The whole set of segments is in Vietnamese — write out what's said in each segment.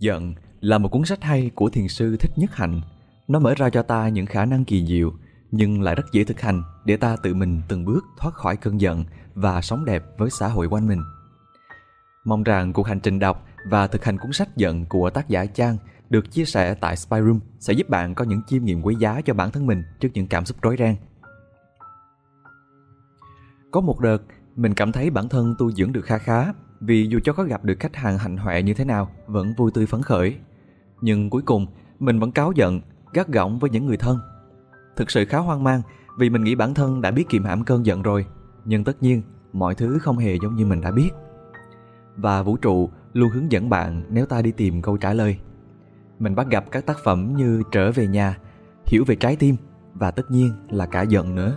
Giận là một cuốn sách hay của thiền sư Thích Nhất Hạnh. Nó mở ra cho ta những khả năng kỳ diệu, nhưng lại rất dễ thực hành để ta tự mình từng bước thoát khỏi cơn giận và sống đẹp với xã hội quanh mình. Mong rằng cuộc hành trình đọc và thực hành cuốn sách giận của tác giả Trang được chia sẻ tại Spyroom sẽ giúp bạn có những chiêm nghiệm quý giá cho bản thân mình trước những cảm xúc rối ren. Có một đợt, mình cảm thấy bản thân tu dưỡng được kha khá vì dù cho có gặp được khách hàng hạnh hoẹ như thế nào vẫn vui tươi phấn khởi. Nhưng cuối cùng, mình vẫn cáo giận, gắt gỏng với những người thân. Thực sự khá hoang mang vì mình nghĩ bản thân đã biết kiềm hãm cơn giận rồi. Nhưng tất nhiên, mọi thứ không hề giống như mình đã biết. Và vũ trụ luôn hướng dẫn bạn nếu ta đi tìm câu trả lời. Mình bắt gặp các tác phẩm như Trở về nhà, Hiểu về trái tim và tất nhiên là cả giận nữa.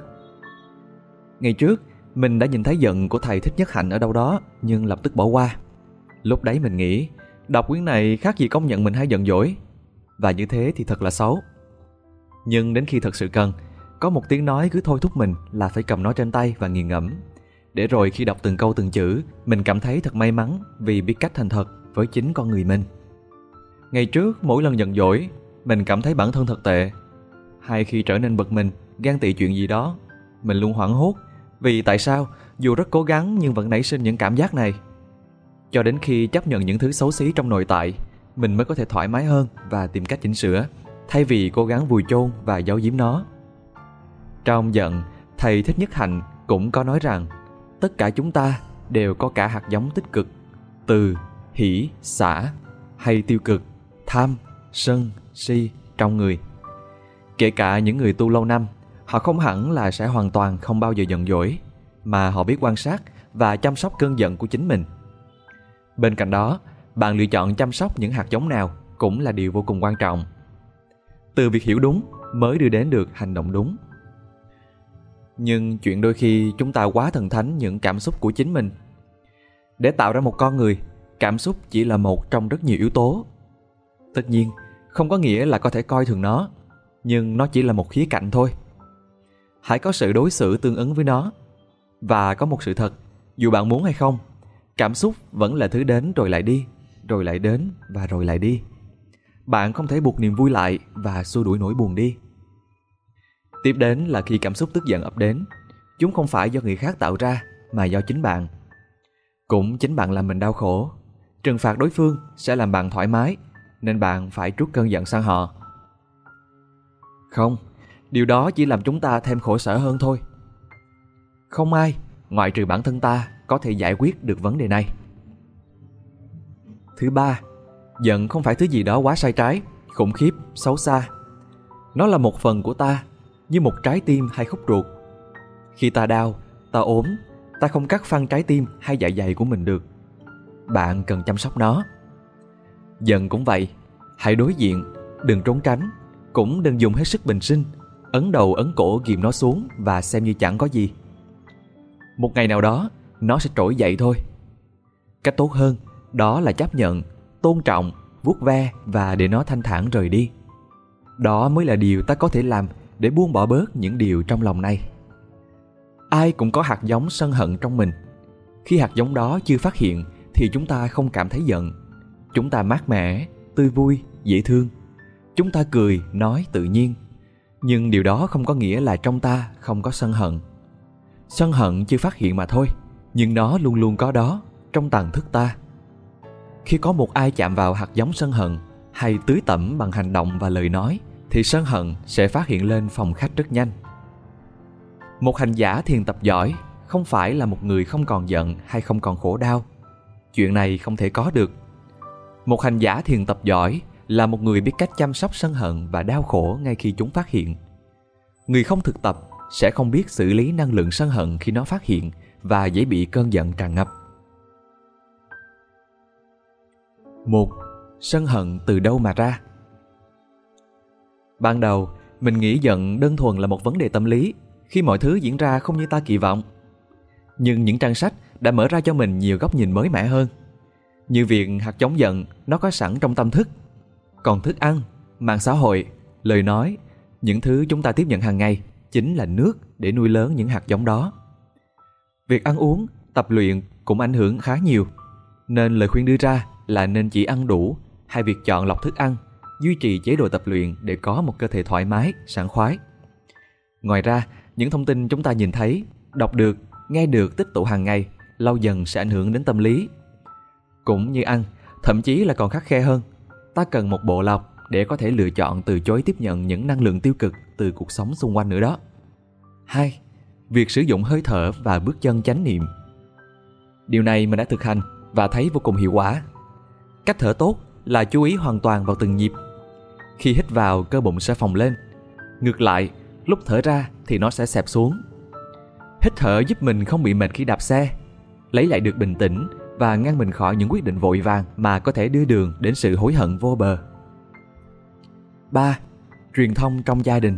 Ngày trước, mình đã nhìn thấy giận của thầy Thích Nhất Hạnh ở đâu đó nhưng lập tức bỏ qua. Lúc đấy mình nghĩ, đọc quyển này khác gì công nhận mình hay giận dỗi. Và như thế thì thật là xấu. Nhưng đến khi thật sự cần, có một tiếng nói cứ thôi thúc mình là phải cầm nó trên tay và nghiền ngẫm. Để rồi khi đọc từng câu từng chữ, mình cảm thấy thật may mắn vì biết cách thành thật với chính con người mình. Ngày trước, mỗi lần giận dỗi, mình cảm thấy bản thân thật tệ. Hay khi trở nên bực mình, ghen tị chuyện gì đó, mình luôn hoảng hốt vì tại sao dù rất cố gắng nhưng vẫn nảy sinh những cảm giác này? Cho đến khi chấp nhận những thứ xấu xí trong nội tại, mình mới có thể thoải mái hơn và tìm cách chỉnh sửa, thay vì cố gắng vùi chôn và giấu giếm nó. Trong giận, thầy Thích Nhất Hạnh cũng có nói rằng tất cả chúng ta đều có cả hạt giống tích cực, từ, hỷ, xả hay tiêu cực, tham, sân, si trong người. Kể cả những người tu lâu năm họ không hẳn là sẽ hoàn toàn không bao giờ giận dỗi, mà họ biết quan sát và chăm sóc cơn giận của chính mình. Bên cạnh đó, bạn lựa chọn chăm sóc những hạt giống nào cũng là điều vô cùng quan trọng. Từ việc hiểu đúng mới đưa đến được hành động đúng. Nhưng chuyện đôi khi chúng ta quá thần thánh những cảm xúc của chính mình. Để tạo ra một con người, cảm xúc chỉ là một trong rất nhiều yếu tố. Tất nhiên, không có nghĩa là có thể coi thường nó, nhưng nó chỉ là một khía cạnh thôi hãy có sự đối xử tương ứng với nó. Và có một sự thật, dù bạn muốn hay không, cảm xúc vẫn là thứ đến rồi lại đi, rồi lại đến và rồi lại đi. Bạn không thể buộc niềm vui lại và xua đuổi nỗi buồn đi. Tiếp đến là khi cảm xúc tức giận ập đến, chúng không phải do người khác tạo ra, mà do chính bạn. Cũng chính bạn làm mình đau khổ. Trừng phạt đối phương sẽ làm bạn thoải mái, nên bạn phải trút cơn giận sang họ. Không điều đó chỉ làm chúng ta thêm khổ sở hơn thôi. Không ai, ngoại trừ bản thân ta, có thể giải quyết được vấn đề này. Thứ ba, giận không phải thứ gì đó quá sai trái, khủng khiếp, xấu xa. Nó là một phần của ta, như một trái tim hay khúc ruột. Khi ta đau, ta ốm, ta không cắt phăng trái tim hay dạ dày của mình được. Bạn cần chăm sóc nó. Giận cũng vậy, hãy đối diện, đừng trốn tránh, cũng đừng dùng hết sức bình sinh ấn đầu ấn cổ ghìm nó xuống và xem như chẳng có gì. Một ngày nào đó, nó sẽ trỗi dậy thôi. Cách tốt hơn, đó là chấp nhận, tôn trọng, vuốt ve và để nó thanh thản rời đi. Đó mới là điều ta có thể làm để buông bỏ bớt những điều trong lòng này. Ai cũng có hạt giống sân hận trong mình. Khi hạt giống đó chưa phát hiện thì chúng ta không cảm thấy giận. Chúng ta mát mẻ, tươi vui, dễ thương. Chúng ta cười, nói tự nhiên nhưng điều đó không có nghĩa là trong ta không có sân hận. Sân hận chưa phát hiện mà thôi, nhưng nó luôn luôn có đó trong tàn thức ta. Khi có một ai chạm vào hạt giống sân hận hay tưới tẩm bằng hành động và lời nói, thì sân hận sẽ phát hiện lên phòng khách rất nhanh. Một hành giả thiền tập giỏi không phải là một người không còn giận hay không còn khổ đau. Chuyện này không thể có được. Một hành giả thiền tập giỏi là một người biết cách chăm sóc sân hận và đau khổ ngay khi chúng phát hiện. Người không thực tập sẽ không biết xử lý năng lượng sân hận khi nó phát hiện và dễ bị cơn giận tràn ngập. Một, sân hận từ đâu mà ra? Ban đầu, mình nghĩ giận đơn thuần là một vấn đề tâm lý khi mọi thứ diễn ra không như ta kỳ vọng. Nhưng những trang sách đã mở ra cho mình nhiều góc nhìn mới mẻ hơn. Như việc hạt giống giận nó có sẵn trong tâm thức còn thức ăn, mạng xã hội, lời nói, những thứ chúng ta tiếp nhận hàng ngày chính là nước để nuôi lớn những hạt giống đó. Việc ăn uống, tập luyện cũng ảnh hưởng khá nhiều. Nên lời khuyên đưa ra là nên chỉ ăn đủ hay việc chọn lọc thức ăn, duy trì chế độ tập luyện để có một cơ thể thoải mái, sảng khoái. Ngoài ra, những thông tin chúng ta nhìn thấy, đọc được, nghe được tích tụ hàng ngày lâu dần sẽ ảnh hưởng đến tâm lý. Cũng như ăn, thậm chí là còn khắc khe hơn. Ta cần một bộ lọc để có thể lựa chọn từ chối tiếp nhận những năng lượng tiêu cực từ cuộc sống xung quanh nữa đó. 2. Việc sử dụng hơi thở và bước chân chánh niệm. Điều này mình đã thực hành và thấy vô cùng hiệu quả. Cách thở tốt là chú ý hoàn toàn vào từng nhịp. Khi hít vào, cơ bụng sẽ phồng lên. Ngược lại, lúc thở ra thì nó sẽ xẹp xuống. Hít thở giúp mình không bị mệt khi đạp xe, lấy lại được bình tĩnh và ngăn mình khỏi những quyết định vội vàng mà có thể đưa đường đến sự hối hận vô bờ. 3. Truyền thông trong gia đình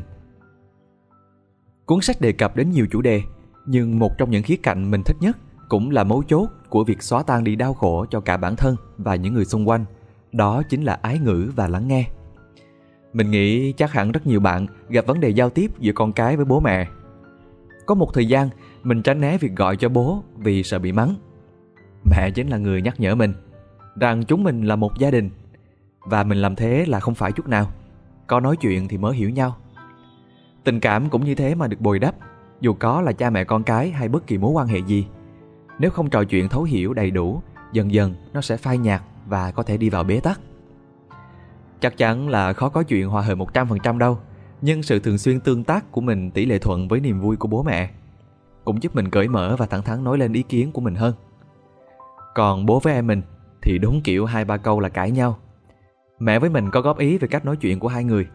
Cuốn sách đề cập đến nhiều chủ đề, nhưng một trong những khía cạnh mình thích nhất cũng là mấu chốt của việc xóa tan đi đau khổ cho cả bản thân và những người xung quanh, đó chính là ái ngữ và lắng nghe. Mình nghĩ chắc hẳn rất nhiều bạn gặp vấn đề giao tiếp giữa con cái với bố mẹ. Có một thời gian, mình tránh né việc gọi cho bố vì sợ bị mắng. Mẹ chính là người nhắc nhở mình rằng chúng mình là một gia đình và mình làm thế là không phải chút nào. Có nói chuyện thì mới hiểu nhau. Tình cảm cũng như thế mà được bồi đắp, dù có là cha mẹ con cái hay bất kỳ mối quan hệ gì. Nếu không trò chuyện thấu hiểu đầy đủ, dần dần nó sẽ phai nhạt và có thể đi vào bế tắc. Chắc chắn là khó có chuyện hòa hợp 100% đâu, nhưng sự thường xuyên tương tác của mình tỷ lệ thuận với niềm vui của bố mẹ cũng giúp mình cởi mở và thẳng thắn nói lên ý kiến của mình hơn. Còn bố với em mình thì đúng kiểu hai ba câu là cãi nhau. Mẹ với mình có góp ý về cách nói chuyện của hai người.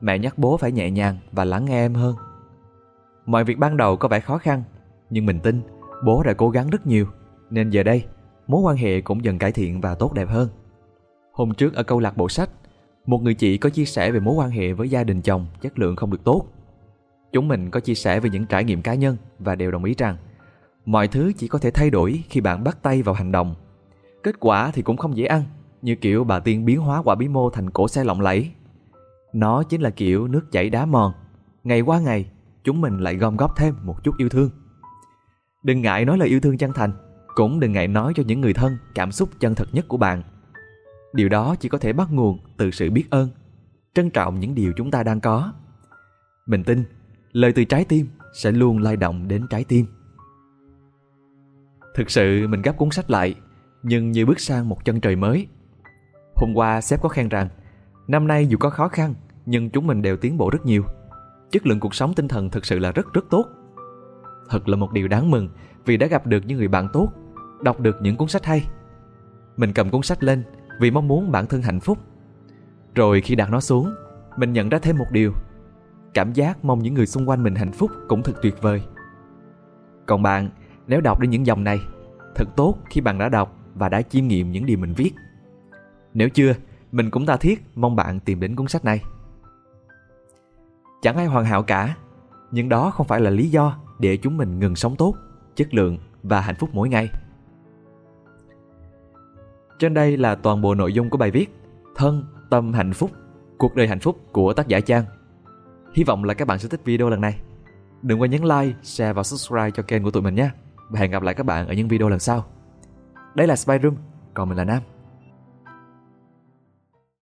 Mẹ nhắc bố phải nhẹ nhàng và lắng nghe em hơn. Mọi việc ban đầu có vẻ khó khăn, nhưng mình tin bố đã cố gắng rất nhiều, nên giờ đây mối quan hệ cũng dần cải thiện và tốt đẹp hơn. Hôm trước ở câu lạc bộ sách, một người chị có chia sẻ về mối quan hệ với gia đình chồng chất lượng không được tốt. Chúng mình có chia sẻ về những trải nghiệm cá nhân và đều đồng ý rằng mọi thứ chỉ có thể thay đổi khi bạn bắt tay vào hành động. Kết quả thì cũng không dễ ăn, như kiểu bà tiên biến hóa quả bí mô thành cổ xe lộng lẫy. Nó chính là kiểu nước chảy đá mòn. Ngày qua ngày, chúng mình lại gom góp thêm một chút yêu thương. Đừng ngại nói lời yêu thương chân thành, cũng đừng ngại nói cho những người thân cảm xúc chân thật nhất của bạn. Điều đó chỉ có thể bắt nguồn từ sự biết ơn, trân trọng những điều chúng ta đang có. Mình tin, lời từ trái tim sẽ luôn lay động đến trái tim. Thực sự mình gấp cuốn sách lại, nhưng như bước sang một chân trời mới. Hôm qua sếp có khen rằng, năm nay dù có khó khăn, nhưng chúng mình đều tiến bộ rất nhiều. Chất lượng cuộc sống tinh thần thực sự là rất rất tốt. Thật là một điều đáng mừng vì đã gặp được những người bạn tốt, đọc được những cuốn sách hay. Mình cầm cuốn sách lên vì mong muốn bản thân hạnh phúc. Rồi khi đặt nó xuống, mình nhận ra thêm một điều. Cảm giác mong những người xung quanh mình hạnh phúc cũng thật tuyệt vời. Còn bạn, nếu đọc đến những dòng này, thật tốt khi bạn đã đọc và đã chiêm nghiệm những điều mình viết. Nếu chưa, mình cũng tha thiết mong bạn tìm đến cuốn sách này. Chẳng ai hoàn hảo cả, nhưng đó không phải là lý do để chúng mình ngừng sống tốt, chất lượng và hạnh phúc mỗi ngày. Trên đây là toàn bộ nội dung của bài viết Thân, tâm, hạnh phúc Cuộc đời hạnh phúc của tác giả Trang Hy vọng là các bạn sẽ thích video lần này Đừng quên nhấn like, share và subscribe cho kênh của tụi mình nhé và hẹn gặp lại các bạn ở những video lần sau. Đây là Spy Room, còn mình là Nam.